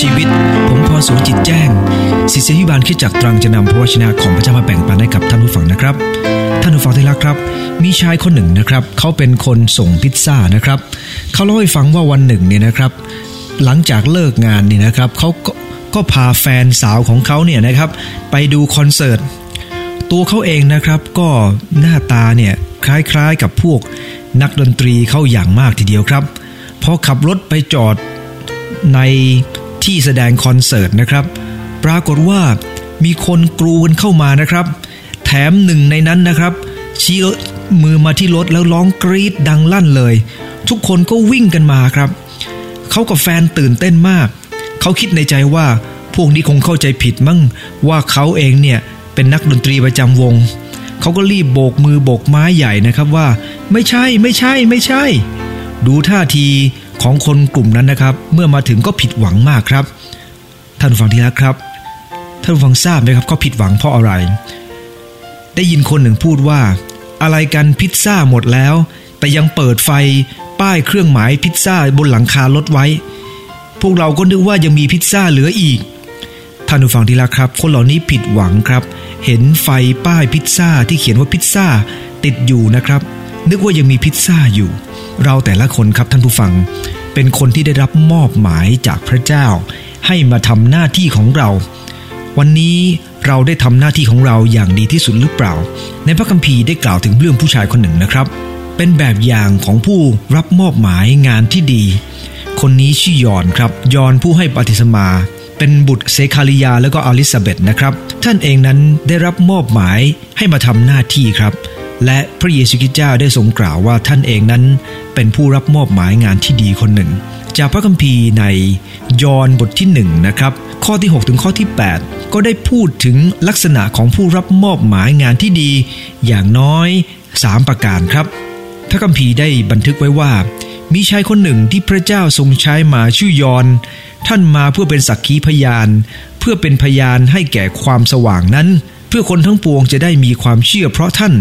ชีวิต ผมพอสูจิตแจ้งศิษยวิบาลคิดจักตรังจะนำพระวชนะของพระเจ้ามาแบ่งปันให้กับท่านผู้ฟังนะครับ ท่านผู้ฟังที่รักครับ มีชายคนหนึ่งนะครับ เขาเป็นคนส่งพิซซ่านะครับ เขาเล่าให้ฟังว่าวันหนึ่งเนี่ยนะครับ หลังจากเลิกงานเนี่ยนะครับเขาก็ก็พาแฟนสาวของเขาเนี่ยนะครับ ไปดูคอนเสิร์ตตัวเขาเองนะครับก็หน้าตาเนี่ยคล้ายๆกับพวกนักดนตรีเข้าอย่างมากทีเดียวครับพอขับรถไปจอดใน ที่แสดงคอนเสิร์ตนะครับ ปรากฏว่ามีคนกรูนเข้ามานะครับ แถมหนึ่งในนั้นนะครับ ชี้มือมาที่รถแล้วร้องกรีดดังลั่นเลย ทุกคนก็วิ่งกันมาครับ เขากับแฟนตื่นเต้นมาก เขาคิดในใจว่าพวกนี้คงเข้าใจผิดมั้งว่าเขาเองเนี่ยเป็นนักดนตรีประจำวง เขาก็รีบโบกมือโบกไม้ใหญ่นะครับว่า ไม่ใช่ไม่ใช่ไม่ใช่ ดูท่าที ของคนกลุ่มนั้นนะครับ เมื่อมาถึงก็ผิดหวังมากครับ ท่านฟังที่รักครับ ท่านฟังทราบไหมครับเขาผิดหวังเพราะอะไร ได้ยินคนหนึ่งพูดว่า อะไรกันพิซซ่าหมดแล้ว แต่ยังเปิดไฟป้ายเครื่องหมายพิซซ่าบนหลังคารถไว้ พวกเราก็นึกว่ายังมีพิซซ่าเหลืออีกท่านผู้ฟังที่รักครับ คนเหล่านี้ผิดหวังครับ เห็นไฟป้ายพิซซ่าที่เขียนว่าพิซซ่าติดอยู่นะครับ นึกว่ายังมีพิซซ่าอยู่ เราแต่ละคนครับท่านผู้ฟัง เป็นคนที่ได้รับมอบหมายจากพระเจ้า ให้มาทำหน้าที่ของเรา วันนี้เราได้ทำหน้าที่ของเราอย่างดีที่สุดหรือเปล่า ในพระคัมภีร์ได้กล่าวถึงเรื่องผู้ชายคนหนึ่งนะครับ เป็นแบบอย่างของผู้รับมอบหมายงานที่ดี คนนี้ชื่อยอนครับ ยอนผู้ให้ปฏิสมาเป็นบุตรเซคาริยาแล้วก็อลิซาเบธนะครับ ท่านเองนั้นได้รับมอบหมายให้มาทำหน้าที่ครับ และพระเยซูคริสต์เจ้าได้ทรงกล่าวว่าท่านเองนั้น เป็นผู้รับมอบหมายงานที่ดีคนหนึ่ง จากพระคัมภีร์ในยอห์นบทที่1นะครับข้อที่ 6 ถึงข้อที่ 8 ก็ได้พูดถึงลักษณะของผู้รับมอบหมายงานที่ดี อย่างน้อย 3 ประการครับ พระคัมภีร์ได้บันทึกไว้ว่า มีชายคนหนึ่งที่พระเจ้าทรงใช้มาชื่อยอน ท่านมาเพื่อเป็นสักขีพยาน เพื่อเป็นพยานให้แก่ความสว่างนั้น เพื่อคนทั้งปวงจะได้มีความเชื่อเพราะท่าน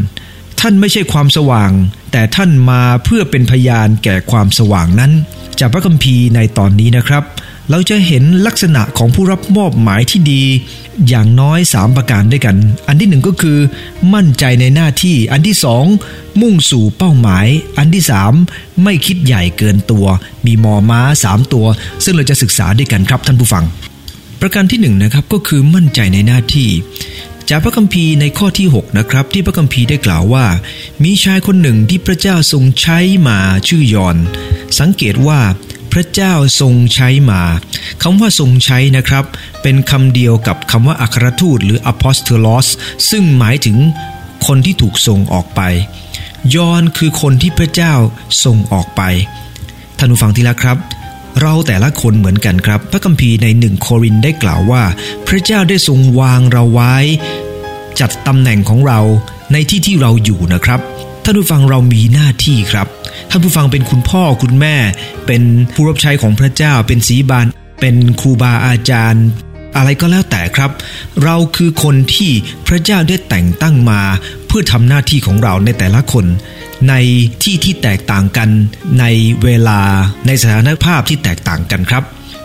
ท่านไม่ใช่ความสว่าง แต่ท่านมาเพื่อเป็นพยานแก่ความสว่างนั้น จากพระคัมภีร์ในตอนนี้นะครับ เราจะเห็นลักษณะของผู้รับมอบหมายที่ดี อย่างน้อย 3 ประการด้วยกัน อันที่หนึ่งก็คือ มั่นใจในหน้าที่ อันที่สองมุ่งสู่เป้าหมาย อันที่สามไม่คิดใหญ่เกินตัว มีมอม้าสามตัว ซึ่งเราจะศึกษาด้วยกันครับท่านผู้ฟัง ประการที่หนึ่งนะครับก็คือมั่นใจในหน้าที่ จากพระคัมภีร์ในข้อที่ 6 นะครับ ที่พระคัมภีร์ได้กล่าวว่า มีชายคนหนึ่งที่พระเจ้าทรงใช้มาชื่อยอน สังเกตว่าพระเจ้าทรงใช้มาคำว่าทรงใช้นะครับ เป็นคำเดียวกับคำว่าอัครทูตหรือ apostolos ซึ่งหมายถึงคนที่ถูกส่งออกไป ยอนคือคนที่พระเจ้าส่งออกไปท่านผู้ฟังที่รักครับ เราแต่ละคนเหมือนกันครับ พระคัมภีร์ในหนึ่งโครินได้กล่าวว่า พระเจ้าได้ทรงวางเราไว้ จัดตำแหน่งของเราในที่ที่เราอยู่นะครับท่านผู้ฟังเรามีหน้าที่ครับท่านผู้ฟังเป็นคุณพ่อคุณแม่ เป็นผู้รับใช้ของพระเจ้า เป็นสีบานเป็นครูบาอาจารย์ อะไรก็แล้วแต่ครับ เราคือคนที่พระเจ้าได้แต่งตั้งมา เพื่อทำหน้าที่ของเราในแต่ละคน ในที่ที่แตกต่างกัน ในเวลาในสถานภาพที่แตกต่างกันครับ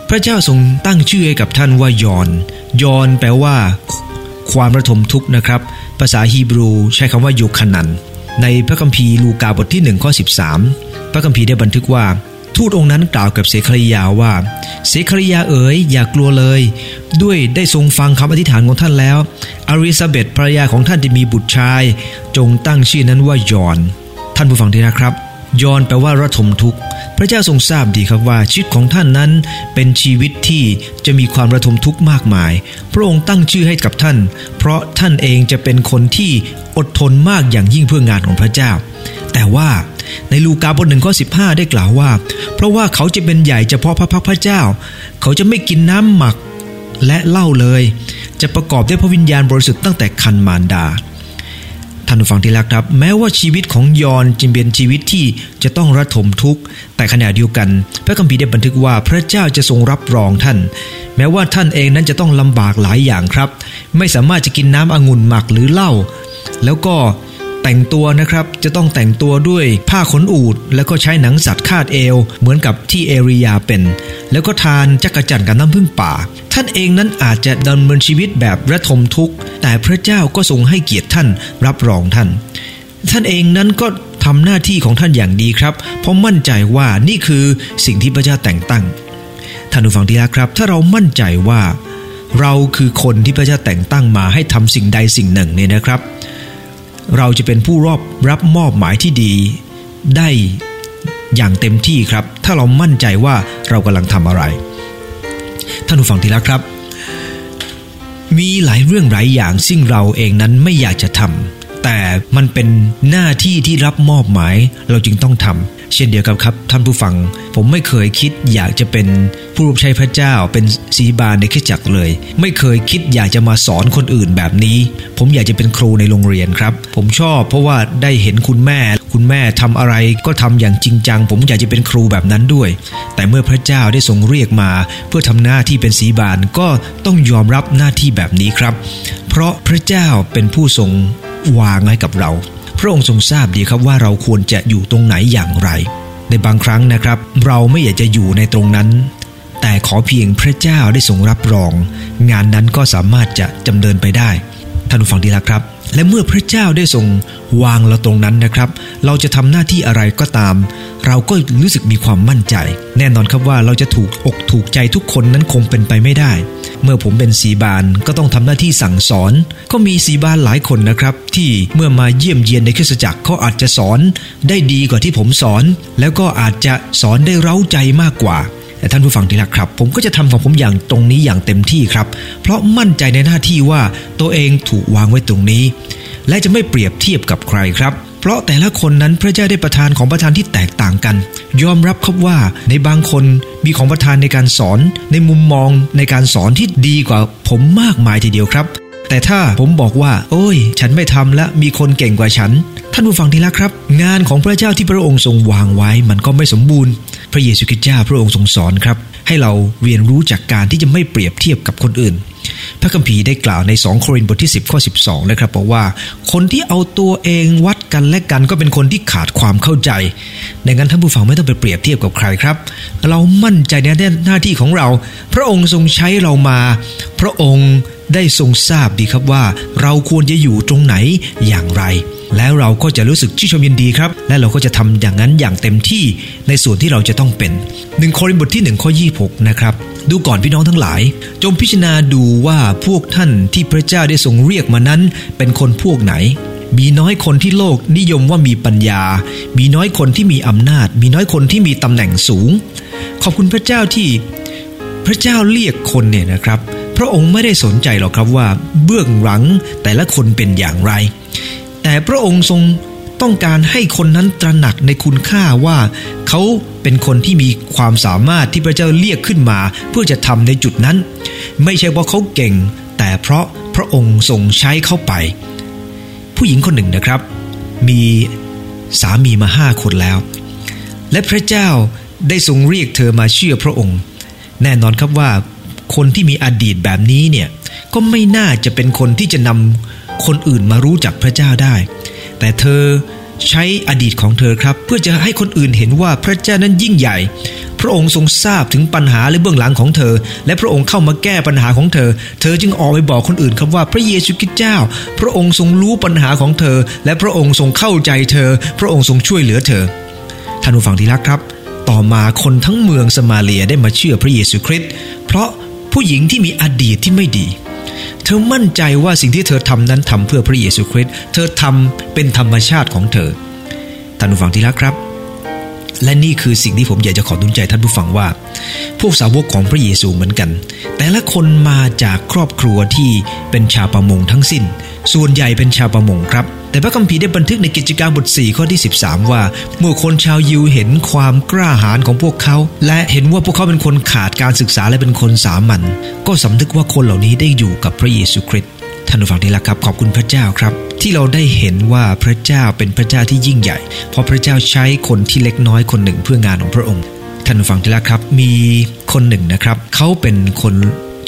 พระเจ้าทรงตั้งชื่อให้กับท่านว่ายอน ยอนแปลว่า ความระทมทุกข์นะครับ ภาษาฮีบรูใช้คำว่าโยคนันในพระคัมภีร์ลูกาบทที่1ข้อ13 พระคัมภีร์ได้บันทึกว่า ทูตองค์นั้นกล่าวกับเสคริยาว่า เสคริยาเอ๋ยอย่ากลัวเลย ด้วยได้ทรงฟังคำอธิษฐานของท่านแล้วอาริซาเบตภรรยาของท่านจะมีบุตรชาย จงตั้งชื่อนั้นว่ายอน ท่านผู้ฟังที่นะครับยอนแปลว่าระทมทุกข์ พระเจ้าทรงทราบดีครับว่าชีวิตของท่านนั้นเป็นชีวิตที่จะมีความระทมทุกข์มากมาย พระองค์ตั้งชื่อให้กับท่าน เพราะท่านเองจะเป็นคนที่อดทนมากอย่างยิ่งเพื่องานของพระเจ้า แต่ว่า ในลูกาบทหนึ่งข้อสิได้กล่าวว่า เพราะว่าเขาจะเป็นใหญ่เฉพาะพระพักพระเจ้า เขาจะไม่กินน้ำหมักและเหล้าเลย จะประกอบด้วยพระวิญญาณบริสุทธิ์ตั้งแต่คันมารดาท่านผู้ฟังที่รักครับ แม้ว่าชีวิตของยอนจึงเป็นชีวิตที่จะต้องระทมทุกข์ แต่ขณะเดียวกัน พระคัมภีร์ได้บันทึกว่าพระเจ้าจะทรงรับรองท่าน แม้ว่าท่านเองนั้นจะต้องลำบากหลายอย่างครับ ไม่สามารถจะกินน้ำองุ่นหมักหรือเหล้าแล้วก็ แต่งตัวนะครับจะต้องแต่งตัวด้วยผ้าขนอูด แล้วก็ใช้หนังสัตว์คาดเอว เหมือนกับที่เอริยาเป็น แล้วก็ทานจักรจั่นกับน้ำพึ่งป่า ท่านเองนั้นอาจจะดำเนินชีวิตแบบระทมทุกข์ แต่พระเจ้าก็ทรงให้เกียรติท่านรับรองท่าน ท่านเองนั้นก็ทำหน้าที่ของท่านอย่างดีครับเพราะมั่นใจว่านี่คือสิ่งที่พระเจ้าแต่งตั้งท่านผู้ฟังที่รักครับ ถ้าเรามั่นใจว่า เราคือคนที่พระเจ้าแต่งตั้งมาให้ทำสิ่งใดสิ่งหนึ่งเนี่ยนะครับ เราจะเป็นผู้รอบรับมอบหมายที่ดี ได้อย่างเต็มที่ครับ ถ้าเรามั่นใจว่าเรากำลังทำอะไร ท่านผู้ฟังที่รักครับ มีหลายเรื่องหลายอย่างซึ่งเราเองนั้นไม่อยากจะทำแต่มันเป็นหน้าที่ที่รับมอบหมายเราจึงต้องทำ เช่นเดียวกับครับ ท่านผู้ฟัง ผมไม่เคยคิดอยากจะเป็นผู้รับใช้พระเจ้า เป็นสีบาลในคริสจักรเลย ไม่เคยคิดอยากจะมาสอนคนอื่นแบบนี้ ผมอยากจะเป็นครูในโรงเรียนครับ ผมชอบเพราะว่าได้เห็นคุณแม่ คุณแม่ทำอะไรก็ทำอย่างจริงจัง ผมอยากจะเป็นครูแบบนั้นด้วย แต่เมื่อพระเจ้าได้ทรงเรียกมา เพื่อทำหน้าที่เป็นสีบาลก็ต้องยอมรับหน้าที่แบบนี้ครับ เพราะพระเจ้าเป็นผู้ทรงวางให้กับเรา พระองค์ทรงทราบดีครับว่าเราควรจะอยู่ตรงไหนอย่างไร ในบางครั้งนะครับ เราไม่อยากจะอยู่ในตรงนั้น แต่ขอเพียงพระเจ้าได้ทรงรับรอง งานนั้นก็สามารถจะจำเนินไปได้ท่านผู้ฟังดีละครับ และเมื่อพระเจ้าได้ทรงวางเราตรงนั้นนะครับ เราจะทำหน้าที่อะไรก็ตาม เราก็รู้สึกมีความมั่นใจ แน่นอนครับว่าเราจะถูกอกถูกใจทุกคนนั้นคงเป็นไปไม่ได้ เมื่อผมเป็นสีบานก็ต้องทำหน้าที่สั่งสอน ก็มีสีบานหลายคนนะครับ ที่เมื่อมาเยี่ยมเยียนในคริสตจักรเขาอาจจะสอน ได้ดีกว่าที่ผมสอน แล้วก็อาจจะสอนได้เร้าใจมากกว่า แต่ท่านผู้ฟังที่รักครับ ผมก็จะทำของผมอย่างตรงนี้อย่างเต็มที่ครับ เพราะมั่นใจในหน้าที่ว่าตัวเองถูกวางไว้ตรงนี้ และจะไม่เปรียบเทียบกับใครครับ เพราะแต่ละคนนั้นพระเจ้าได้ประทานของประทานที่แตกต่างกัน ยอมรับครับว่าในบางคนมีของประทานในการสอน ในมุมมองในการสอนที่ดีกว่าผมมากมายทีเดียวครับแต่ถ้าผมบอกว่า โอ้ย ฉันไม่ทำและมีคนเก่งกว่าฉัน ท่านผู้ฟังที่รักครับ งานของพระเจ้าที่พระองค์ทรงวางไว้มันก็ไม่สมบูรณ์ พระเยซูคริสต์เจ้าพระองค์ทรงสอนครับ ให้เราเรียนรู้จากการที่จะไม่เปรียบเทียบกับคนอื่น พระคัมภีร์ได้กล่าวใน 2 โครินธ์บทที่ 10 ข้อ 12 นะครับบอกว่า คนที่เอาตัวเองวัดกันและกันก็เป็นคนที่ขาดความเข้าใจดังนั้นท่านผู้ฟังไม่ต้องไปเปรียบเทียบกับใครครับ เรามั่นใจในหน้าที่ของเรา พระองค์ทรงใช้เรามา พระองค์ ได้ทรงทราบดีครับว่า เราควรจะอยู่ตรงไหนอย่างไร แล้วเราก็จะรู้สึกชื่นชมยินดีครับ และเราก็จะทำอย่างนั้นอย่างเต็มที่ในส่วนที่เราจะต้องเป็นหนึ่งโครินธ์บทที่1ข้อ26นะครับดูก่อนพี่น้องทั้งหลาย จงพิจารณาดูว่าพวกท่านที่พระเจ้าได้ทรงเรียกมานั้น เป็นคนพวกไหนมีน้อยคนที่โลกนิยมว่ามีปัญญา มีน้อยคนที่มีอำนาจ มีน้อยคนที่มีตำแหน่งสูง ขอบคุณพระเจ้าที่พระเจ้าเรียกคนเนี่ยนะครับ ระองค์ไม่ได้สนใจหรอกครับว่าเบื้องหลังแต่ละคนเป็นอย่างไร แต่พระองค์ทรงต้องการให้คนนั้นตระหนักในคุณค่าว่า เขาเป็นคนที่มีความสามารถที่พระเจ้าเรียกขึ้นมา เพื่อจะทำในจุดนั้น ไม่ใช่ว่าเขาเก่ง แต่เพราะพระองค์ทรงใช้เข้าไป ผู้หญิงคนหนึ่งนะครับ มีสามีมาห้าคนแล้ว และพระเจ้าได้ทรงเรียกเธอมาเชื่อพระองค์ แน่นอนครับว่า คนที่มีอดีตแบบนี้เนี่ยก็ไม่น่าจะเป็นคนที่จะนำคนอื่นมารู้จักพระเจ้าได้ แต่เธอใช้อดีตของเธอครับ เพื่อจะให้คนอื่นเห็นว่าพระเจ้านั้นยิ่งใหญ่ พระองค์ทรงทราบถึงปัญหาและเบื้องหลังของเธอ และพระองค์เข้ามาแก้ปัญหาของเธอ เธอจึงออกไปบอกคนอื่นครับว่าพระเยซูคริสต์เจ้า พระองค์ทรงรู้ปัญหาของเธอ และพระองค์ทรงเข้าใจเธอ พระองค์ทรงช่วยเหลือเธอท่านผู้ฟังที่รักครับ ต่อมาคนทั้งเมืองสมาเลียได้มาเชื่อพระเยซูคริสต์เพราะ ผู้หญิงที่มีอดีตที่ไม่ดี เธอมั่นใจว่าสิ่งที่เธอทำนั้นทำเพื่อพระเยซูคริสต์เธอทำเป็นธรรมชาติของเธอท่านผู้ฟังที่รักครับ และนี่คือสิ่งที่ผมอยากจะขอดุลใจท่านผู้ฟังว่า พวกสาวกของพระเยซูเหมือนกัน แต่ละคนมาจากครอบครัวที่เป็นชาวประมงทั้งสิ้น ส่วนใหญ่เป็นชาวประมงครับ แต่พระคัมภีร์ได้บันทึกในกิจการบท 4 ข้อที่ 13 ว่า เมื่อคนชาวยิวเห็นความกล้าหาญของพวกเขา และเห็นว่าพวกเขาเป็นคนขาดการศึกษาและเป็นคนสามัญก็สำนึกว่าคนเหล่านี้ได้อยู่กับพระเยซูคริสต์ท่านผู้ฟังที่รักครับขอบคุณพระเจ้าครับ ที่เราได้เห็นว่าพระเจ้าเป็นพระเจ้าที่ยิ่งใหญ่ เพราะพระเจ้าใช้คนที่เล็กน้อยคนหนึ่งเพื่องานของพระองค์ท่านผู้ฟังที่รักครับมีคนหนึ่งนะครับ เขาเป็นคน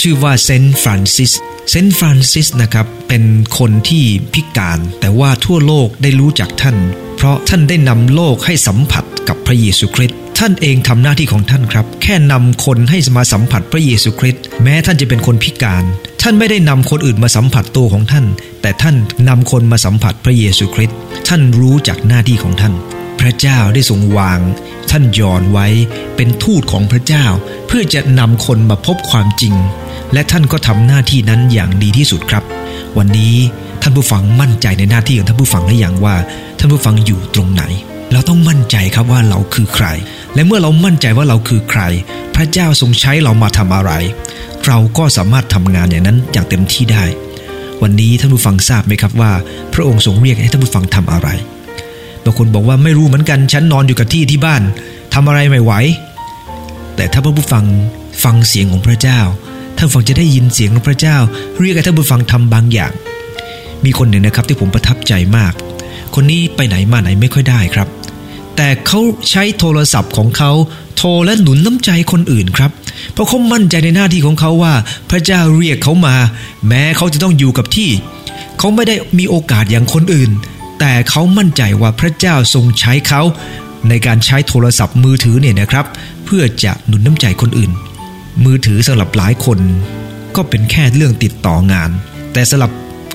ชื่อว่าเซนต์ฟรานซิส เซนต์ฟรานซิสนะครับ เป็นคนที่พิการแต่ว่าทั่วโลกได้รู้จักท่าน เพราะท่านได้นำโลกให้สัมผัสกับพระเยซูคริสต์ท่านเองทำหน้าที่ของท่านครับ แค่นำคนให้มาสัมผัสพระเยซูคริสต์แม้ท่านจะเป็นคนพิการ ท่านไม่ได้นำคนอื่นมาสัมผัสตัวของท่าน แต่ท่านนำคนมาสัมผัสพระเยซูคริสต์ท่านรู้จักหน้าที่ของท่าน พระเจ้าได้ทรงวาง ท่านยอนไว้เป็นทูตของพระเจ้า เพื่อจะนำคนมาพบความจริง และท่านก็ทำหน้าที่นั้นอย่างดีที่สุดครับ วันนี้ท่านผู้ฟังมั่นใจในหน้าที่ของท่านผู้ฟังได้อย่างว่า ท่านผู้ฟังอยู่ตรงไหน เราต้องมั่นใจครับว่าเราคือใคร และเมื่อเรามั่นใจว่าเราคือใคร พระเจ้าทรงใช้เรามาทำอะไร เราก็สามารถทำงานอย่างนั้นอย่างเต็มที่ได้ วันนี้ท่านผู้ฟังทราบไหมครับว่า พระองค์ทรงเรียกให้ท่านผู้ฟังทำอะไร บางคนบอกว่าไม่รู้เหมือนกัน ฉันนอนอยู่กับที่ที่บ้านทำอะไรไม่ไหว แต่ถ้าพระผู้ฟังฟังเสียงของพระเจ้าท่านฟังจะได้ยินเสียงของพระเจ้า เรียกให้ท่านผู้ฟังทำบางอย่าง มีคนหนึ่งนะครับที่ผมประทับใจมาก คนนี้ไปไหนมาไหนไม่ค่อยได้ครับ แต่เขาใช้โทรศัพท์ของเขาโทรและหนุนน้ำใจคนอื่นครับ เพราะเขามั่นใจในหน้าที่ของเขาว่า พระเจ้าเรียกเขามา แม้เขาจะต้องอยู่กับที่ เขาไม่ได้มีโอกาสอย่างคนอื่น แต่เขามั่นใจว่าพระเจ้าทรงใช้เขา ในการใช้โทรศัพท์มือถือเนี่ยนะครับ เพื่อจะหนุนน้ำใจคนอื่น มือถือสำหรับหลายคน ก็เป็นแค่เรื่องติดต่องาน แต่สำหรับ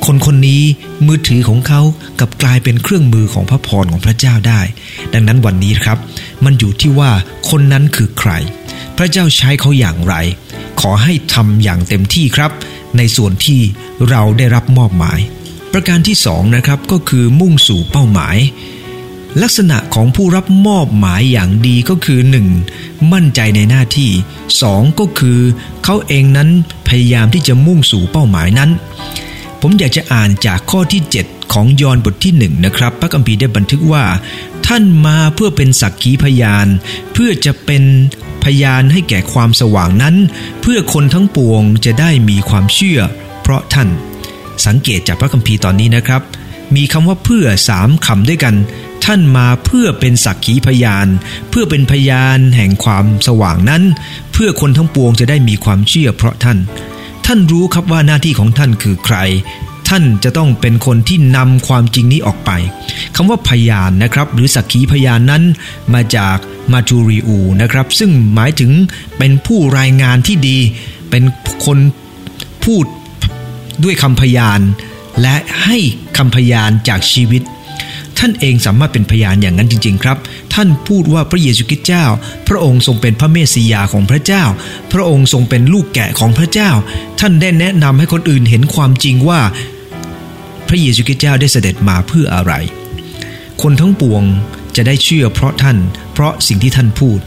คนคนนี้มือถือของเขากับกลายเป็นเครื่องมือของพระพรของพระเจ้าได้ ดังนั้นวันนี้ครับ มันอยู่ที่ว่าคนนั้นคือใคร พระเจ้าใช้เขาอย่างไร ขอให้ทำอย่างเต็มที่ครับ ในส่วนที่เราได้รับมอบหมาย ประการที่สองนะครับก็คือมุ่งสู่เป้าหมาย ลักษณะของผู้รับมอบหมายอย่างดีก็คือ 1. มั่นใจในหน้าที่ 2. ก็คือเขาเองนั้นพยายามที่จะมุ่งสู่เป้าหมายนั้น ผมอยากจะอ่านจากข้อที่ 7 ของยอห์นบทที่1นะครับพระคัมภีได้บันทึกว่า ท่านมาเพื่อเป็นสักขีพยาน เพื่อจะเป็นพยานให้แก่ความสว่างนั้น เพื่อคนทั้งปวงจะได้มีความเชื่อ เพราะท่าน สังเกตจากพระคัมภีร์ตอนนี้นะครับ มีคำว่าเพื่อสามคำด้วยกัน ท่านมาเพื่อเป็นสักขีพยาน เพื่อเป็นพยานแห่งความสว่างนั้น เพื่อคนทั้งปวงจะได้มีความเชื่อเพราะท่าน ท่านรู้ครับว่าหน้าที่ของท่านคือใคร ท่านจะต้องเป็นคนที่นำความจริงนี้ออกไปคำว่าพยานนะครับ หรือสักขีพยานนั้น มาจากมาจูริอูนะครับ ซึ่งหมายถึงเป็นผู้รายงานที่ดี เป็นคนพูด ด้วยคำพยาน และให้คำพยานจากชีวิต ท่านเองสามารถเป็นพยานอย่างนั้นจริง ๆ ครับ ท่านพูดว่าพระเยซูคริสต์เจ้า พระองค์ทรงเป็นพระเมสสิยาของพระเจ้า พระองค์ทรงเป็นลูกแกะของพระเจ้า ท่านได้แนะนำให้คนอื่นเห็นความจริงว่า พระเยซูคริสต์เจ้าได้เสด็จมาเพื่ออะไร คนทั้งปวงจะได้เชื่อเพราะท่าน เพราะสิ่งที่ท่านพูด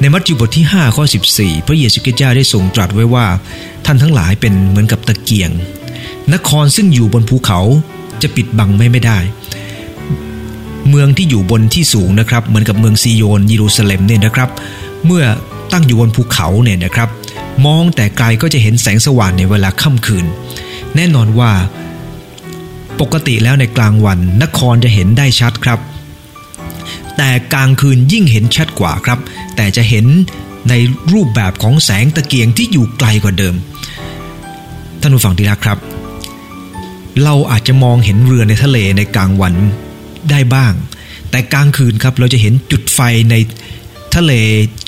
ในมัทธิวบทที่5ข้อ14 พระเยซูคริสต์เจ้าได้ทรงตรัสไว้ว่า ท่านทั้งหลายเป็นเหมือนกับตะเกียง นครซึ่งอยู่บนภูเขาจะปิดบังไม่ไม่ได้ เมืองที่อยู่บนที่สูงนะครับ เหมือนกับเมืองซีโยนเยรูซาเล็มเนี่ยนะครับ เมื่อตั้งอยู่บนภูเขาเนี่ยนะครับ มองแต่ไกลก็จะเห็นแสงสว่างในเวลาค่ำคืน แน่นอนว่า ปกติแล้วในกลางวัน นครจะเห็นได้ชัดครับ แต่กลางคืนยิ่งเห็นชัดกว่าครับ แต่จะเห็นในรูปแบบของแสงตะเกียงที่อยู่ไกลกว่าเดิม ท่านผู้ฟังที่รักครับ เราอาจจะมองเห็นเรือในทะเลในกลางวันได้บ้าง แต่กลางคืนครับเราจะเห็นจุดไฟในทะเล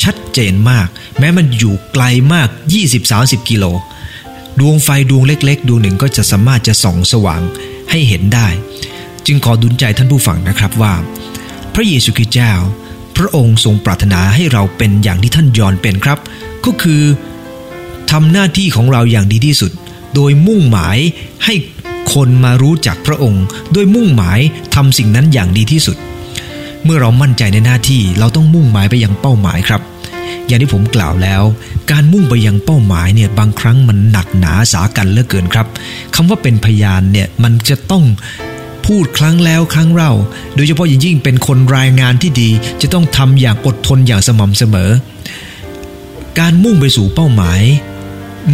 ชัดเจนมาก แม้มันอยู่ไกลมาก 20-30 กิโล ดวงไฟดวงเล็ก ๆ ดวงหนึ่งก็จะสามารถจะส่องสว่างให้เห็นได้ จึงขอดุลใจท่านผู้ฟังนะครับว่า พระเยซูคริสต์เจ้า พระองค์ทรงปรารถนาให้เราเป็นอย่างที่ท่านยอนเป็นครับ ก็คือทำหน้าที่ของเราอย่างดีที่สุด โดยมุ่งหมายให้คนมารู้จักพระองค์ โดยมุ่งหมายทำสิ่งนั้นอย่างดีที่สุด เมื่อเรามั่นใจในหน้าที่เราต้องมุ่งหมายไปยังเป้าหมายครับ อย่างที่ผมกล่าวแล้ว การมุ่งไปยังเป้าหมายเนี่ยบางครั้งมันหนักหนาสากันเหลือเกินครับคำว่าเป็นพยานเนี่ยมันจะต้อง พูดครั้งแล้วครั้งเล่า โดยเฉพาะอย่างยิ่งเป็นคนรายงานที่ดี จะต้องทำอย่างอดทนอย่างสม่ำเสมอ การมุ่งไปสู่เป้าหมาย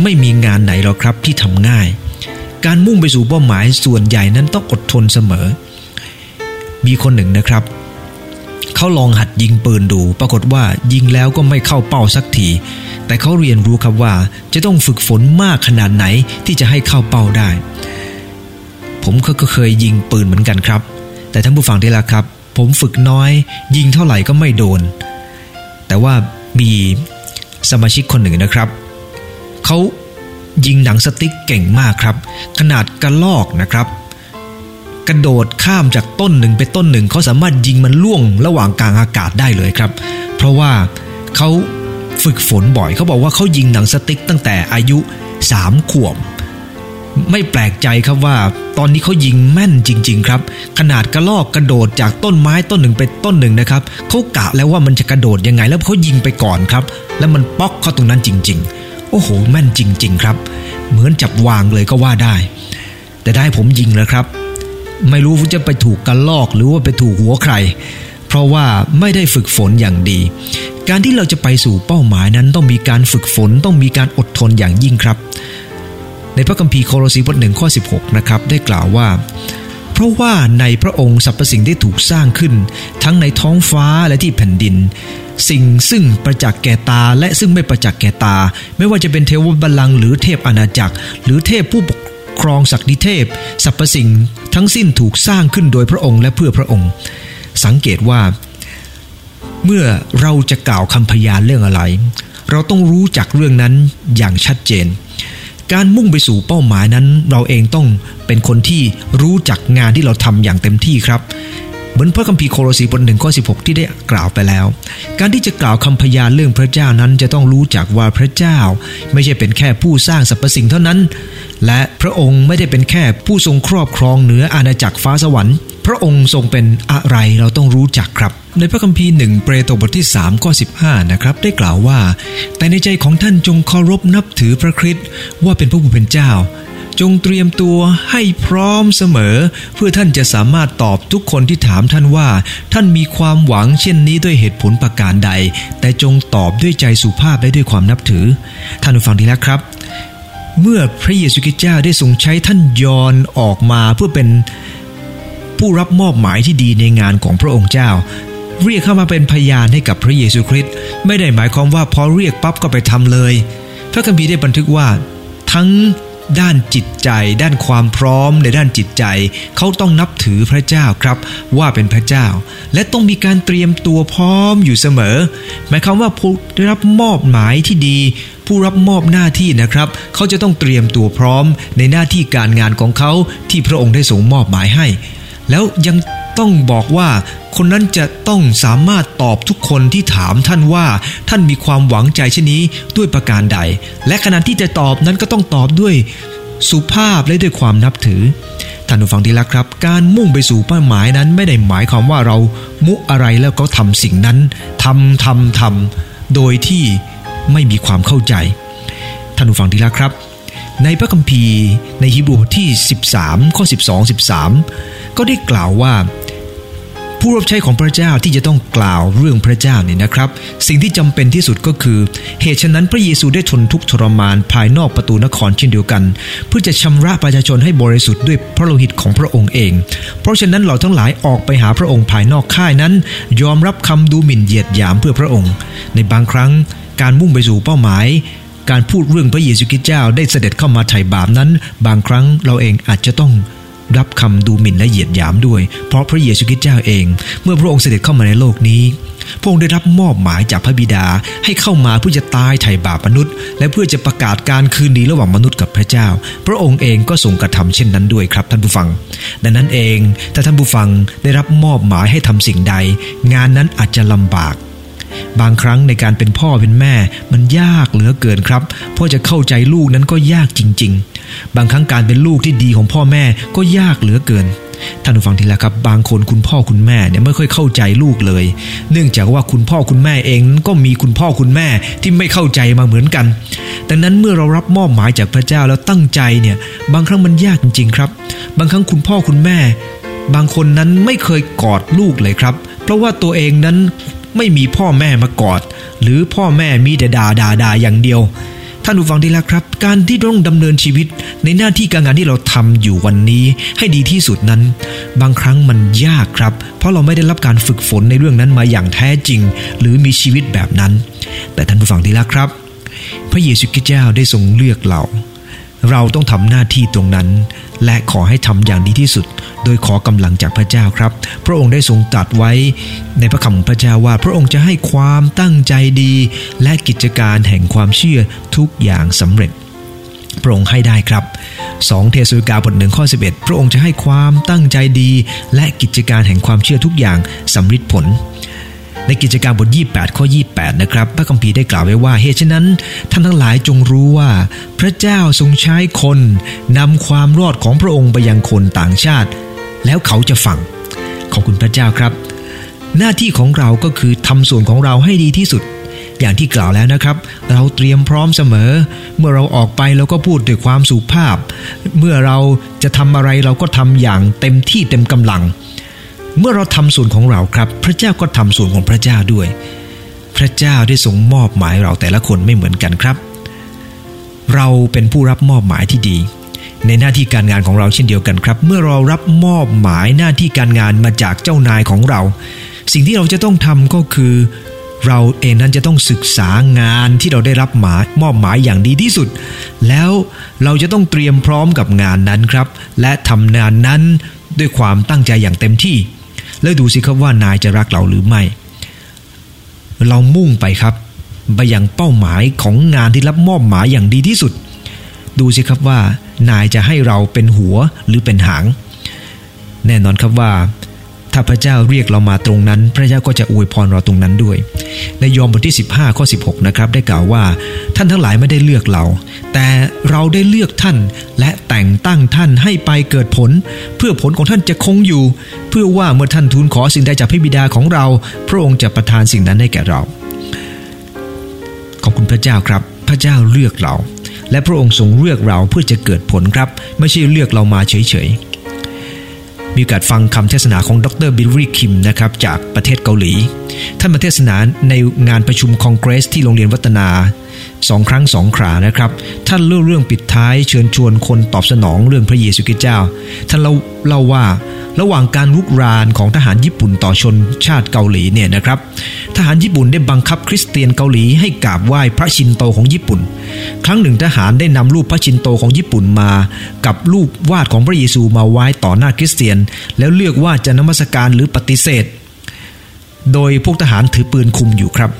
ไม่มีงานไหนหรอกครับที่ทำง่าย การมุ่งไปสู่เป้าหมายส่วนใหญ่นั้นต้องอดทนเสมอ มีคนหนึ่งนะครับเขาลองหัดยิงปืนดู ปรากฏว่ายิงแล้วก็ไม่เข้าเป้าสักที แต่เขาเรียนรู้ครับว่าจะต้องฝึกฝนมากขนาดไหนที่จะให้เข้าเป้าได้ ผมก็เคยยิงปืนเหมือนกันครับ แต่ท่านผู้ฟังที่รักครับ ผมฝึกน้อย ยิงเท่าไหร่ก็ไม่โดน แต่ว่ามีสมาชิกคนหนึ่งนะครับ เขายิงหนังสติ๊กเก่งมากครับ ขนาดกระลอกนะครับ กระโดดข้ามจากต้นหนึ่งไปต้นหนึ่งเขาสามารถยิงมันล่วงระหว่างกลางอากาศได้เลยครับ เพราะว่าเขาฝึกฝนบ่อยเขาบอกว่าเขายิงหนังสติ๊กตั้งแต่อายุสามขวบ ไม่แปลกใจครับว่า ตอนนี้เขายิงแม่นจริง ๆ ครับ ขนาดกระลอกกระโดดจากต้นไม้ต้นหนึ่งไปต้นหนึ่งนะครับเขากะแล้วว่ามันจะกระโดดยังไง แล้วเขายิงไปก่อนครับ แล้วมันป๊อกเข้าตรงนั้นจริง ๆ โอ้โห แม่นจริง ๆ ครับ เหมือนจับวางเลยก็ว่าได้ แต่ได้ผมยิงแล้วครับ ไม่รู้จะไปถูกกระลอกหรือว่าไปถูกหัวใคร เพราะว่าไม่ได้ฝึกฝนอย่างดี การที่เราจะไปสู่เป้าหมายนั้นต้องมีการฝึกฝนต้องมีการอดทนอย่างยิ่งครับ ในพระคัมภีร์โคโลสีบทหนึ่งข้อ 16 นะครับ ได้กล่าวว่า เพราะว่าในพระองค์สรรพสิ่งได้ถูกสร้างขึ้น ทั้งในท้องฟ้าและที่แผ่นดิน สิ่งซึ่งประจักษ์แก่ตาและซึ่งไม่ประจักษ์แก่ตา ไม่ว่าจะเป็นเทวบัลลังก์หรือเทพอาณาจักร หรือเทพผู้ปกครองศักดิเทพสรรพสิ่งทั้งสิ้นถูกสร้างขึ้นโดยพระองค์และเพื่อพระองค์ สังเกตว่า เมื่อเราจะกล่าวคำพยานเรื่องอะไร เราต้องรู้จักเรื่องนั้นอย่างชัดเจน การมุ่งไปสู่เป้าหมายนั้น เราเองต้องเป็นคนที่รู้จักงานที่เราทำอย่างเต็มที่ครับ เหมือนพระคัมภีร์โคโลสีบทหนึ่งข้อ16ที่ได้กล่าวไปแล้ว การที่จะกล่าวคำพยานเรื่องพระเจ้านั้นจะต้องรู้จักว่าพระเจ้า ไม่ใช่เป็นแค่ผู้สร้างสรรพสิ่งเท่านั้น และพระองค์ไม่ได้เป็นแค่ผู้ทรงครอบครองเหนืออาณาจักรฟ้าสวรรค์ พระองค์ทรงเป็นอะไรเราต้องรู้จักครับ ในพระคัมภีร์หนึ่งเปโตรบทที่3ข้อ15นะครับได้กล่าวว่า แต่ในใจของท่านจงเคารพนับถือพระคริสต์ว่าเป็นพระผู้เป็นเจ้า จงเตรียมตัวให้พร้อมเสมอ เพื่อท่านจะสามารถตอบทุกคนที่ถามท่านว่า ท่านมีความหวังเช่นนี้ด้วยเหตุผลประการใด แต่จงตอบด้วยใจสุภาพและด้วยความนับถือ ท่านผู้ฟังดีแล้วครับ เมื่อพระเยซูคริสต์เจ้าได้ทรงใช้ท่านยอนออกมาเพื่อเป็นผู้รับมอบหมายที่ดีในงานของพระองค์เจ้าเรียกเข้ามาเป็นพยานให้กับพระเยซูคริสต์ไม่ได้หมายความว่าพอเรียกปั๊บก็ไปทำเลย พระคัมภีร์ได้บันทึกว่า ทั้ง ด้านจิตใจ ด้านความพร้อมในด้านจิตใจ เขาต้องนับถือพระเจ้าครับ ว่าเป็นพระเจ้า และต้องมีการเตรียมตัวพร้อมอยู่เสมอ หมายความว่าผู้ได้รับมอบหมายที่ดี ผู้รับมอบหน้าที่นะครับ เขาจะต้องเตรียมตัวพร้อมในหน้าที่การงานของเขาที่พระองค์ได้ทรงมอบหมายให้ แล้วยังต้องบอกว่า คนนั้นจะต้องสามารถตอบทุกคนที่ถามท่านว่าท่านมีความหวังใจเช่นนี้ด้วยประการใด และขณะที่จะตอบนั้นก็ต้องตอบด้วยสุภาพและด้วยความนับถือท่านผู้ฟังที่รักครับ การมุ่งไปสู่เป้าหมายนั้นไม่ได้หมายความว่าเรามุอะไรแล้วก็ทำสิ่งนั้นทำทำทำโดยที่ไม่มีความเข้าใจท่านผู้ฟังที่รักครับ ในพระคัมภีร์ในฮีบรูทที่ 13 ข้อ 12 13 ก็ได้กล่าวว่า ผู้รับใช้ของพระเจ้าที่จะต้องกล่าวเรื่องพระเจ้าเนี่ยนะครับ สิ่งที่จำเป็นที่สุดก็คือ เหตุฉะนั้นพระเยซูได้ทนทุกข์ทรมานภายนอกประตูนครเช่นเดียวกัน เพื่อจะชำระประชาชนให้บริสุทธิ์ด้วยพระโลหิตของพระองค์เอง เพราะฉะนั้นเราทั้งหลายออกไปหาพระองค์ภายนอกค่ายนั้น ยอมรับคำดูหมิ่นเหยียดหยามเพื่อพระองค์ ในบางครั้งการมุ่งไปสู่เป้าหมายการพูดเรื่องพระเยซูคริสต์เจ้าได้เสด็จเข้ามาไถ่บาปนั้น บางครั้งเราเองอาจจะต้อง รับคำดูหมิ่นและเหยียดหยามด้วย เพราะพระเยซูคริสต์เจ้าเอง เมื่อพระองค์เสด็จเข้ามาในโลกนี้ พระองค์ได้รับมอบหมายจากพระบิดาให้เข้ามาเพื่อจะตายไถ่บาปมนุษย์ และเพื่อจะประกาศการคืนดีระหว่างมนุษย์กับพระเจ้า พระองค์เองก็ทรงกระทำเช่นนั้นด้วยครับท่านผู้ฟัง ดังนั้นเองถ้าท่านผู้ฟังได้รับมอบหมายให้ทำสิ่งใด งานนั้นอาจจะลำบาก บางครั้งในการเป็นพ่อเป็นแม่ มันยากเหลือเกินครับเพราะจะเข้าใจลูกนั้นก็ยากจริง ๆ บางครั้งการเป็นลูกที่ดีของพ่อแม่ก็ยากเหลือเกินท่านผู้ฟังทีละครับ บางคนคุณพ่อคุณแม่เนี่ยไม่ค่อยเข้าใจลูกเลย เนื่องจากว่าคุณพ่อคุณแม่เองก็มีคุณพ่อคุณแม่ที่ไม่เข้าใจมาเหมือนกัน ดังนั้นเมื่อเรารับมอบหมายจากพระเจ้าแล้วตั้งใจเนี่ยบางครั้งมันยากจริง ๆ ครับ บางครั้งคุณพ่อคุณแม่ บางคนนั้นไม่เคยกอดลูกเลยครับ เพราะว่าตัวเองนั้น ไม่มีพ่อแม่มากอด หรือพ่อแม่มีแต่ด่าด่าด่าอย่างเดียวท่านผู้ฟังที่รักครับ การที่ต้องดำเนินชีวิต ในหน้าที่การงานที่เราทำอยู่วันนี้ ให้ดีที่สุดนั้น บางครั้งมันยากครับ เพราะเราไม่ได้รับการฝึกฝนในเรื่องนั้นมาอย่างแท้จริง หรือมีชีวิตแบบนั้น แต่ท่านผู้ฟังที่รักครับ พระเยซูคริสต์เจ้าได้ทรงเลือกเรา เราต้องทำหน้าที่ตรงนั้น และขอให้ทำอย่างดีที่สุด โดยขอกำลังจากพระเจ้าครับ พระองค์ได้ทรงตรัสไว้ ในพระคำของพระเจ้าว่า พระองค์จะให้ความตั้งใจดี และกิจการแห่งความเชื่อทุกอย่างสำเร็จ พระองค์ให้ได้ครับ 2 เทสโลกาบทหนึ่งข้อ11 พระองค์จะให้ความตั้งใจดี และกิจการแห่งความเชื่อทุกอย่างสำเร็จผล ในกิจการบท 28 ข้อ 28 นะครับพระคัมภีร์ได้กล่าวไว้ว่าเหตุฉะนั้นท่านทั้งหลายจงรู้ว่า พระเจ้าทรงใช้คนนำความรอดของพระองค์ไปยังคนต่างชาติ แล้วเขาจะฟังขอบคุณพระเจ้าครับ หน้าที่ของเราก็คือทำส่วนของเราให้ดีที่สุด อย่างที่กล่าวแล้วนะครับ เราเตรียมพร้อมเสมอ เมื่อเราออกไปเราก็พูดด้วยความสุภาพ เมื่อเราจะทำอะไรเราก็ทำอย่างเต็มที่เต็มกำลัง เมื่อเราทำส่วนของเราครับ พระเจ้าก็ทำส่วนของพระเจ้าด้วย พระเจ้าได้ทรงมอบหมายเราแต่ละคนไม่เหมือนกันครับ เราเป็นผู้รับมอบหมายที่ดี ในหน้าที่การงานของเราเช่นเดียวกันครับ เมื่อเรารับมอบหมายหน้าที่การงานมาจากเจ้านายของเรา สิ่งที่เราจะต้องทำก็คือ เราเองนั้นจะต้องศึกษางานที่เราได้รับหมายมอบหมายอย่างดีที่สุด แล้วเราจะต้องเตรียมพร้อมกับงานนั้นครับ และทำงานนั้นด้วยความตั้งใจอย่างเต็มที่ แล้วดูสิครับว่านายจะรักเราหรือไม่ เรามุ่งไปครับ ไปยังเป้าหมายของงานที่รับมอบหมายอย่างดีที่สุด ดูสิครับว่านายจะให้เราเป็นหัวหรือเป็นหาง แน่นอนครับว่า ถ้าพระเจ้าเรียกเรามาตรงนั้น พระเจ้าก็จะอวยพรเราตรงนั้นด้วย ในยอห์นบทที่ 15ข้อ16นะครับได้กล่าวว่า ท่านทั้งหลายไม่ได้เลือกเรา แต่เราได้เลือกท่านและแต่งตั้งท่านให้ไปเกิดผล เพื่อผลของท่านจะคงอยู่ เพื่อว่าเมื่อท่านทูลขอสิ่งใดจากพระบิดาของเรา พระองค์จะประทานสิ่งนั้นให้แก่เราขอบคุณพระเจ้าครับ พระเจ้าเลือกเรา และพระองค์ทรงเลือกเราเพื่อจะเกิดผลครับ ไม่ใช่เลือกเรามาเฉยๆ มีโอกาสฟังคำเทศนาของดรบิลลี่คิมนะครับจากประเทศเกาหลี ท่านมาเทศนาในงานประชุมคองเกรส ที่โรงเรียนวัฒนาสองครั้งสองครานะครับ ท่านเล่าเรื่องปิดท้ายเชิญชวนคนตอบสนองเรื่องพระเยซูคริสต์เจ้า ท่านเล่าเล่าว่าระหว่างการลุกรานของทหารญี่ปุ่นต่อชนชาติเกาหลีเนี่ยนะครับ ทหารญี่ปุ่นได้บังคับคริสเตียนเกาหลีให้กราบไหว้พระชินโตของญี่ปุ่น ครั้งหนึ่งทหารได้นำรูปพระชินโตของญี่ปุ่นมา กับรูปวาดของพระเยซูมาไว้ต่อหน้าคริสเตียน แล้วเลือกว่าจะนมัสการหรือปฏิเสธ โดยพวกทหารถือปืนคุมอยู่ครับ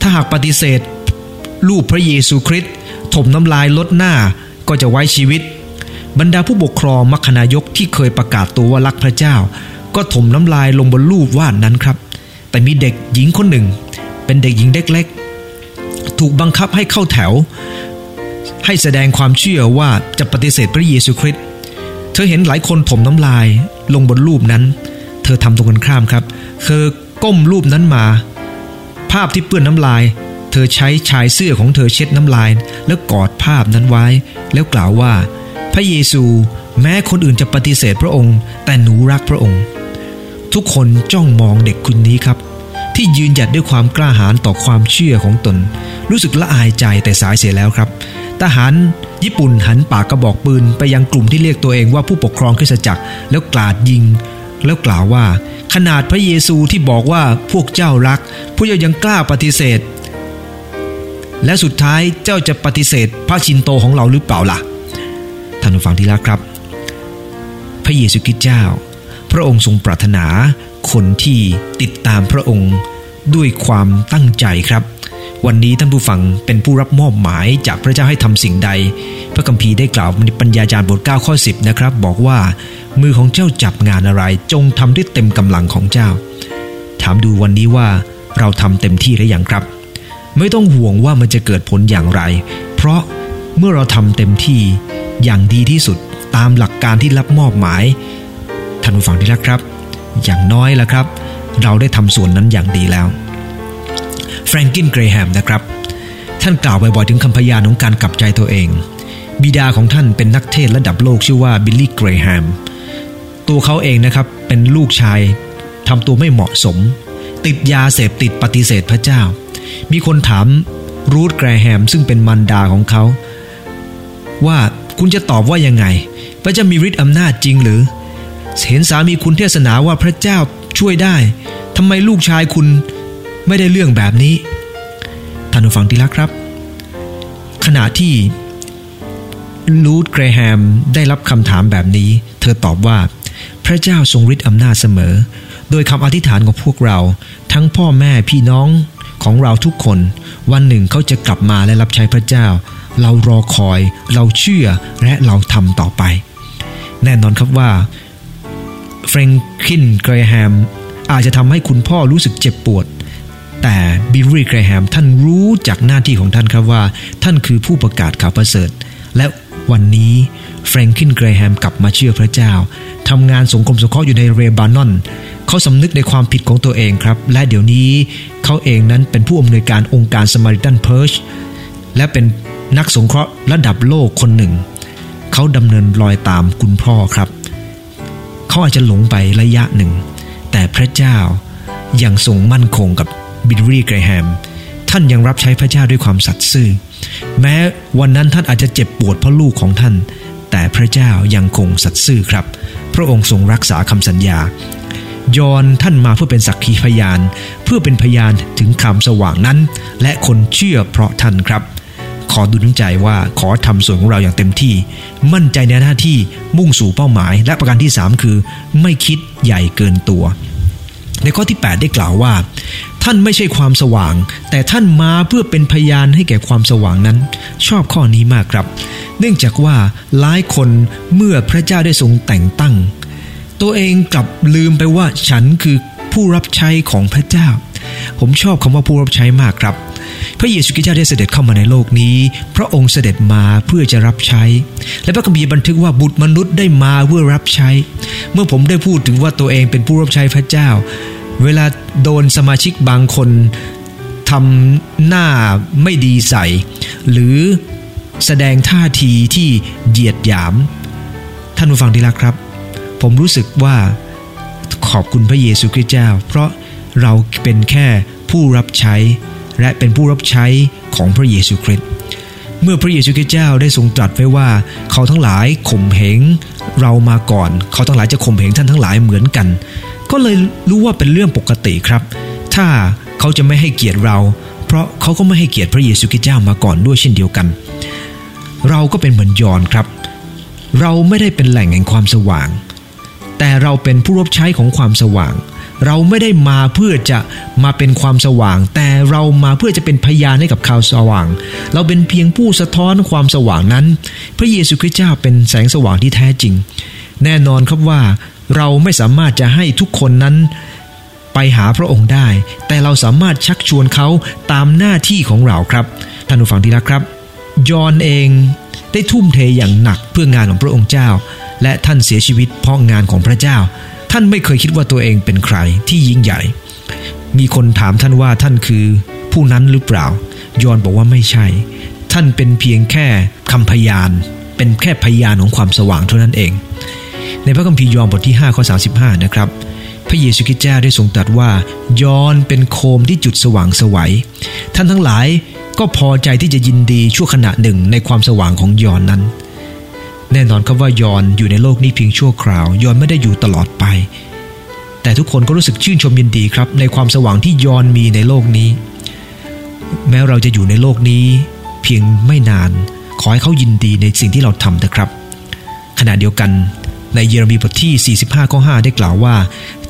ถ้าหากปฏิเสธ รูปพระเยซูคริสต์ถมน้ำลายลดหน้าก็จะไว้ชีวิต บรรดาผู้ปกครองมัคคณายกที่เคยประกาศตัวว่ารักพระเจ้า ก็ถมน้ำลายลงบนรูปวาดนั้นครับ แต่มีเด็กหญิงคนหนึ่ง เป็นเด็กหญิงเล็กๆ ถูกบังคับให้เข้าแถว ให้แสดงความเชื่อว่าจะปฏิเสธพระเยซูคริสต์เธอเห็นหลายคนถมน้ำลายลงบนรูปนั้น เธอทำตรงกันข้ามครับ เธอก้มรูปนั้นมา ภาพที่เปื้อนน้ำลาย เธอใช้ชายเสื้อของเธอเช็ดน้ำลาย แล้วกอดภาพนั้นไว้ แล้วกล่าวว่า พระเยซูแม้คนอื่นจะปฏิเสธพระองค์ แต่หนูรักพระองค์ ทุกคนจ้องมองเด็กคนนี้ครับ ที่ยืนหยัดด้วยความกล้าหาญต่อความเชื่อของตน รู้สึกละอายใจแต่สายเสียแล้วครับ ทหารญี่ปุ่นหันปากกระบอกปืนไปยังกลุ่มที่เรียกตัวเองว่าผู้ปกครองคริสตจักรแล้วกลาดยิง แล้วกล่าวว่า ขนาดพระเยซูที่บอกว่าพวกเจ้ารัก พวกเจ้ายังกล้าปฏิเสธ และสุดท้ายเจ้าจะปฏิเสธ พระชินโตของเราหรือเปล่าล่ะท่านผู้ฟังที่รักครับ พระเยซูคริสต์เจ้า พระองค์ทรงปรารถนา คนที่ติดตามพระองค์ด้วยความตั้งใจครับ วันนี้ท่านผู้ฟังเป็นผู้รับมอบหมายจากพระเจ้าให้ทำสิ่งใด พระคัมภีร์ได้กล่าวในปัญญาจารย์บท9ข้อ10นะครับ บอกว่า มือของเจ้าจับงานอะไร จงทำด้วยเต็มกำลังของเจ้า ถามดูวันนี้ว่าเราทำเต็มที่หรือยังครับ ไม่ต้องห่วงว่ามันจะเกิดผลอย่างไร เพราะเมื่อเราทำเต็มที่อย่างดีที่สุดตามหลักการที่รับมอบหมายท่านผู้ฟังที่รักครับ อย่างน้อยแล้วครับ เราได้ทำส่วนนั้นอย่างดีแล้วแฟรงคลินเกรแฮมนะครับ ท่านกล่าวบ่อยๆถึงคำพยานของการกลับใจตัวเอง บิดาของท่านเป็นนักเทศน์ระดับโลกชื่อว่าบิลลี่เกรแฮมตัวเขาเองนะครับเป็นลูกชายทำตัวไม่เหมาะสม ติดยาเสพติดปฏิเสธพระเจ้า มีคนถามรูธเกรแฮมซึ่งเป็นมารดาของเขา ว่าคุณจะตอบว่ายังไง พระเจ้ามีฤทธิ์อำนาจจริงหรือ เห็นสามีคุณเทศนาว่าพระเจ้าช่วยได้ทำไมลูกชายคุณไม่ได้เรื่องแบบนี้ท่านผู้ฟังที่รักครับ ขณะที่ลูดเกรแฮมได้รับคำถามแบบนี้ เธอตอบว่า พระเจ้าทรงฤทธิ์อำนาจเสมอ โดยคำอธิษฐานของพวกเรา ทั้งพ่อแม่พี่น้องของเราทุกคน วันหนึ่งเขาจะกลับมาและรับใช้พระเจ้า เรารอคอย เราเชื่อและเราทำต่อไป แน่นอนครับว่า แฟรงคลินเกรแฮมอาจจะทำให้คุณพ่อรู้สึกเจ็บปวด แต่บิลลี่เกรแฮมท่านรู้จักหน้าที่ของท่านครับว่า ท่านคือผู้ประกาศข่าวประเสริฐ และวันนี้แฟรงคลินเกรแฮมกลับมาเชื่อพระเจ้าทำงานสังคมสงเคราะห์อยู่ในเลบานอนเขาสำนึกในความผิดของตัวเองครับ และเดี๋ยวนี้เขาเองนั้นเป็นผู้อำนวยการองค์การสมาริตันเพิร์ชและเป็นนักสงเคราะห์ระดับโลกคนหนึ่ง เขาดำเนินรอยตามคุณพ่อครับ เขาอาจจะหลงไประยะหนึ่ง แต่พระเจ้ายังทรงมั่นคงกับบิลลี่เกรแฮม ท่านยังรับใช้พระเจ้าด้วยความสัตย์ซื่อ แม้วันนั้นท่านอาจจะเจ็บปวดเพราะลูกของท่าน แต่พระเจ้ายังคงสัตย์ซื่อครับ พระองค์ทรงรักษาคำสัญญา ยอนท่านมาเพื่อเป็นสักขีพยาน เพื่อเป็นพยานถึงคำสว่างนั้น และคนเชื่อเพราะท่านครับ ขอดูน้ำใจว่าขอทำส่วนของเราอย่างเต็มที่ มั่นใจในหน้าที่มุ่งสู่เป้าหมาย และประการที่ 3 คือ ไม่คิดใหญ่เกินตัว ในข้อที่ 8 ได้กล่าวว่า ท่านไม่ใช่ความสว่าง แต่ท่านมาเพื่อเป็นพยานให้แก่ความสว่างนั้น ชอบข้อนี้มากครับ เนื่องจากว่าหลายคนเมื่อพระเจ้าได้ทรงแต่งตั้ง ตัวเองกลับลืมไปว่าฉันคือผู้รับใช้ของพระเจ้า ผมชอบคำว่าผู้รับใช้มากครับ พระเยซูคริสต์เจ้าได้เสด็จเข้ามาในโลกนี้ พระองค์เสด็จมาเพื่อจะรับใช้ และพระคัมภีร์บันทึกว่าบุตรมนุษย์ได้มาเพื่อรับใช้ เมื่อผมได้พูดถึงว่าตัวเองเป็นผู้รับใช้พระเจ้า เวลาโดนสมาชิกบางคนทำหน้าไม่ดีใส่ หรือแสดงท่าทีที่เหยียดหยาม ท่านผู้ฟังที่รักครับ ผมรู้สึกว่าขอบคุณพระเยซูคริสต์เจ้า เพราะเราเป็นแค่ผู้รับใช้ และเป็นผู้รับใช้ของพระเยซูคริสต์เมื่อพระเยซูคริสต์เจ้าได้ทรงตรัสไว้ว่า เขาทั้งหลายข่มเหงเรามาก่อน เขาทั้งหลายจะข่มเหงท่านทั้งหลายเหมือนกัน ก็เลยรู้ว่าเป็นเรื่องปกติครับ ถ้าเขาจะไม่ให้เกียรติเรา เพราะเขาก็ไม่ให้เกียรติพระเยซูคริสต์เจ้ามาก่อนด้วยเช่นเดียวกัน เราก็เป็นเหมือนยอนครับ เราไม่ได้เป็นแหล่งแห่งความสว่าง แต่เราเป็นผู้รับใช้ของความสว่าง เราไม่ได้มาเพื่อจะมาเป็นความสว่าง แต่เรามาเพื่อจะเป็นพยานให้กับข่าวสว่าง เราเป็นเพียงผู้สะท้อนความสว่างนั้น พระเยซูคริสต์เจ้าเป็นแสงสว่างที่แท้จริง แน่นอนครับว่าเราไม่สามารถจะให้ทุกคนนั้นไปหาพระองค์ได้ แต่เราสามารถชักชวนเขาตามหน้าที่ของเราครับท่านผู้ฟังที่รักครับ ยอนเองได้ทุ่มเทอย่างหนักเพื่องานของพระองค์เจ้า และท่านเสียชีวิตเพราะงานของพระเจ้า ท่านไม่เคยคิดว่าตัวเองเป็นใครที่ยิ่งใหญ่ มีคนถามท่านว่าท่านคือผู้นั้นหรือเปล่า ยอนบอกว่าไม่ใช่ ท่านเป็นเพียงแค่คำพยาน เป็นแค่พยานของความสว่างเท่านั้นเอง ในพระคัมภีร์ยอห์นบทที่5ข้อ35 นะครับ พระเยซูคริสต์เจ้าได้ทรงตรัสว่ายอนเป็นโคมที่จุดสว่างสวัย ท่านทั้งหลายก็พอใจที่จะยินดีชั่วขณะหนึ่งในความสว่างของยอนนั้น แน่นอนครับว่ายอนอยู่ในโลกนี้เพียงชั่วคราว ยอนไม่ได้อยู่ตลอดไป แต่ทุกคนก็รู้สึกชื่นชมยินดีครับ ในความสว่างที่ยอนมีในโลกนี้ แม้เราจะอยู่ในโลกนี้ เพียงไม่นาน ขอให้เขายินดีในสิ่งที่เราทำนะครับ ขณะเดียวกันในเยเรมีบทที่ 45ข้อ5ได้กล่าวว่า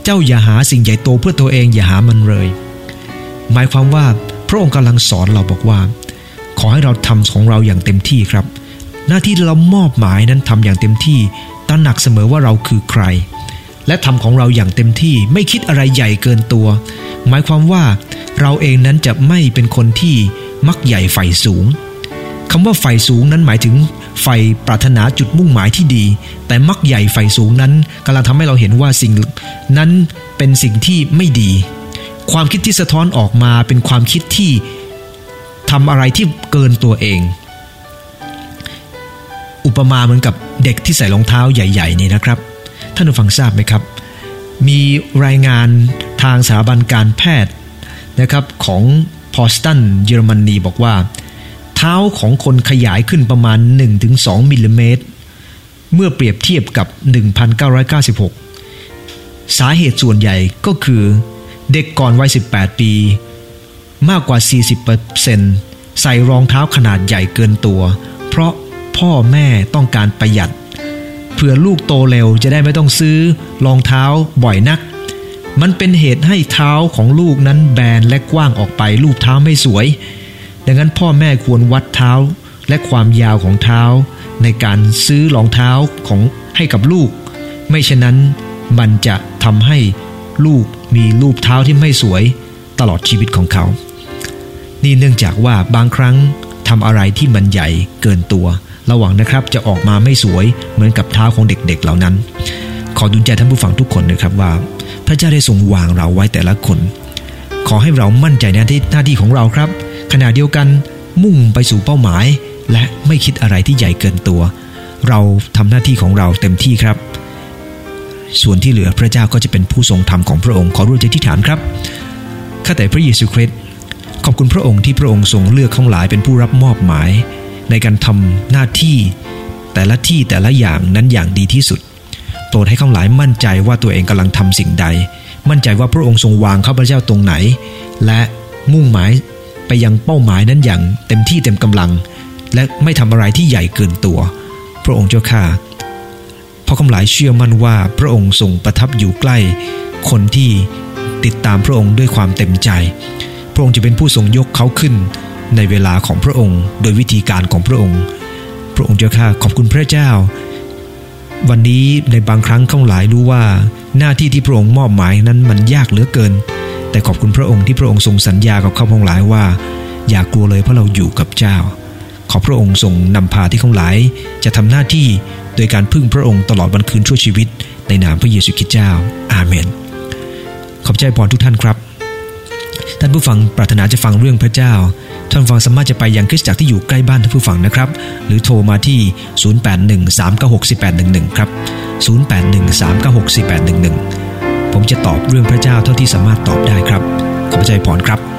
เจ้าอย่าหาสิ่งใหญ่โตเพื่อตัวเองอย่าหามันเลย หมายความว่าพระองค์กำลังสอนเราบอกว่า ขอให้เราทำของเราอย่างเต็มที่ครับ หน้าที่เรามอบหมายนั้นทำอย่างเต็มที่ตระหนักเสมอว่าเราคือใคร และทำของเราอย่างเต็มที่ไม่คิดอะไรใหญ่เกินตัว หมายความว่าเราเองนั้นจะไม่เป็นคนที่มักใหญ่ไฟสูงคำว่าไฟสูงนั้นหมายถึงไฟปรารถนาจุดมุ่งหมายที่ดี แต่มักใหญ่ไฟสูงนั้นกำลังทำให้เราเห็นว่าสิ่งนั้นเป็นสิ่งที่ไม่ดี ความคิดที่สะท้อนออกมาเป็นความคิดที่ทำอะไรที่เกินตัวเอง อุปมาเหมือนกับเด็กที่ใส่รองเท้าใหญ่ ๆ นี่นะครับ ท่านผู้ฟังทราบไหมครับ มีรายงานทางสถาบันการแพทย์นะครับของพอสตันเยอรมนีบอกว่า เท้าของคนขยายขึ้นประมาณ 1-2มิลลิเมตรเมื่อเปรียบเทียบกับ 1996 สาเหตุส่วนใหญ่ก็คือเด็กก่อนวัย 18 ปี มากกว่า 40%เใส่รองเท้าขนาดใหญ่เกินตัว เพราะ พ่อแม่ต้องการประหยัดเพื่อลูกโตเร็วจะได้ไม่ต้องซื้อรองเท้าบ่อยนัก มันเป็นเหตุให้เท้าของลูกนั้นแบนและกว้างออกไปลูกเท้าไม่สวย ดังนั้นพ่อแม่ควรวัดเท้าและความยาวของเท้า ในการซื้อรองเท้าของให้กับลูก ไม่เช่นนั้นมันจะทำให้ลูกมีรูปเท้าที่ไม่สวยตลอดชีวิตของเขา นี่เนื่องจากว่าบางครั้งทำอะไรที่มันใหญ่เกินตัว ระวังนะครับจะออกมาไม่สวยเหมือนกับเท้าของเด็กๆเหล่านั้น ขอดุลใจท่านผู้ฟังทุกคนนะครับว่า พระเจ้าได้ทรงวางเราไว้แต่ละคน ขอให้เรามั่นใจในหน้าที่ของเราครับ ขณะเดียวกันมุ่งไปสู่เป้าหมาย และไม่คิดอะไรที่ใหญ่เกินตัว เราทำหน้าที่ของเราเต็มที่ครับส่วนที่เหลือพระเจ้าก็จะเป็นผู้ทรงธรรมของพระองค์ขอรู้ใจที่ฐานครับข้าแต่พระเยซูคริสต์ขอบคุณพระองค์ที่พระองค์ทรงเลือกข้องหลายเป็นผู้รับมอบหมาย ในการทำหน้าที่แต่ละที่แต่ละอย่างนั้นอย่างดีที่สุด โปรดให้ข้องหลายมั่นใจว่าตัวเองกำลังทำสิ่งใด มั่นใจว่าพระองค์ทรงวางข้าพเจ้าตรงไหน และมุ่งหมายไปยังเป้าหมายนั้นอย่างเต็มที่เต็มกำลัง และไม่ทำอะไรที่ใหญ่เกินตัว พระองค์เจ้าข้าเพราะคำหลายเชื่อมั่นว่าพระองค์ทรงประทับอยู่ใกล้ คนที่ติดตามพระองค์ด้วยความเต็มใจ พระองค์จะเป็นผู้ทรงยกเขาขึ้น ในเวลาของพระองค์ โดยวิธีการของพระองค์ พระองค์เจ้าข้าขอบคุณพระเจ้า วันนี้ในบางครั้งข้างหลายรู้ว่า หน้าที่ที่พระองค์มอบหมายนั้นมันยากเหลือเกิน แต่ขอบคุณพระองค์ที่พระองค์ทรงสัญญากับข้าพงหลายว่า อย่ากลัวเลยเพราะเราอยู่กับเจ้า ขอพระองค์ทรงนำพาที่ข้างหลาย จะทำหน้าที่โดยการพึ่งพระองค์ตลอดวันคืนชั่วชีวิต ในนามพระเยซูคริสต์เจ้า อาเมน ขอบใจพรทุกท่านครับ ท่านผู้ฟังปรารถนาจะฟังเรื่องพระเจ้า ท่านฟังสามารถจะไปยังคริสตจักรที่อยู่ใกล้บ้านท่านผู้ฟังนะครับ หรือโทรมาที่ 0813964811 ครับ 0813964811 ผมจะตอบเรื่องพระเจ้าเท่าที่สามารถตอบได้ครับ ขอบใจพรครับ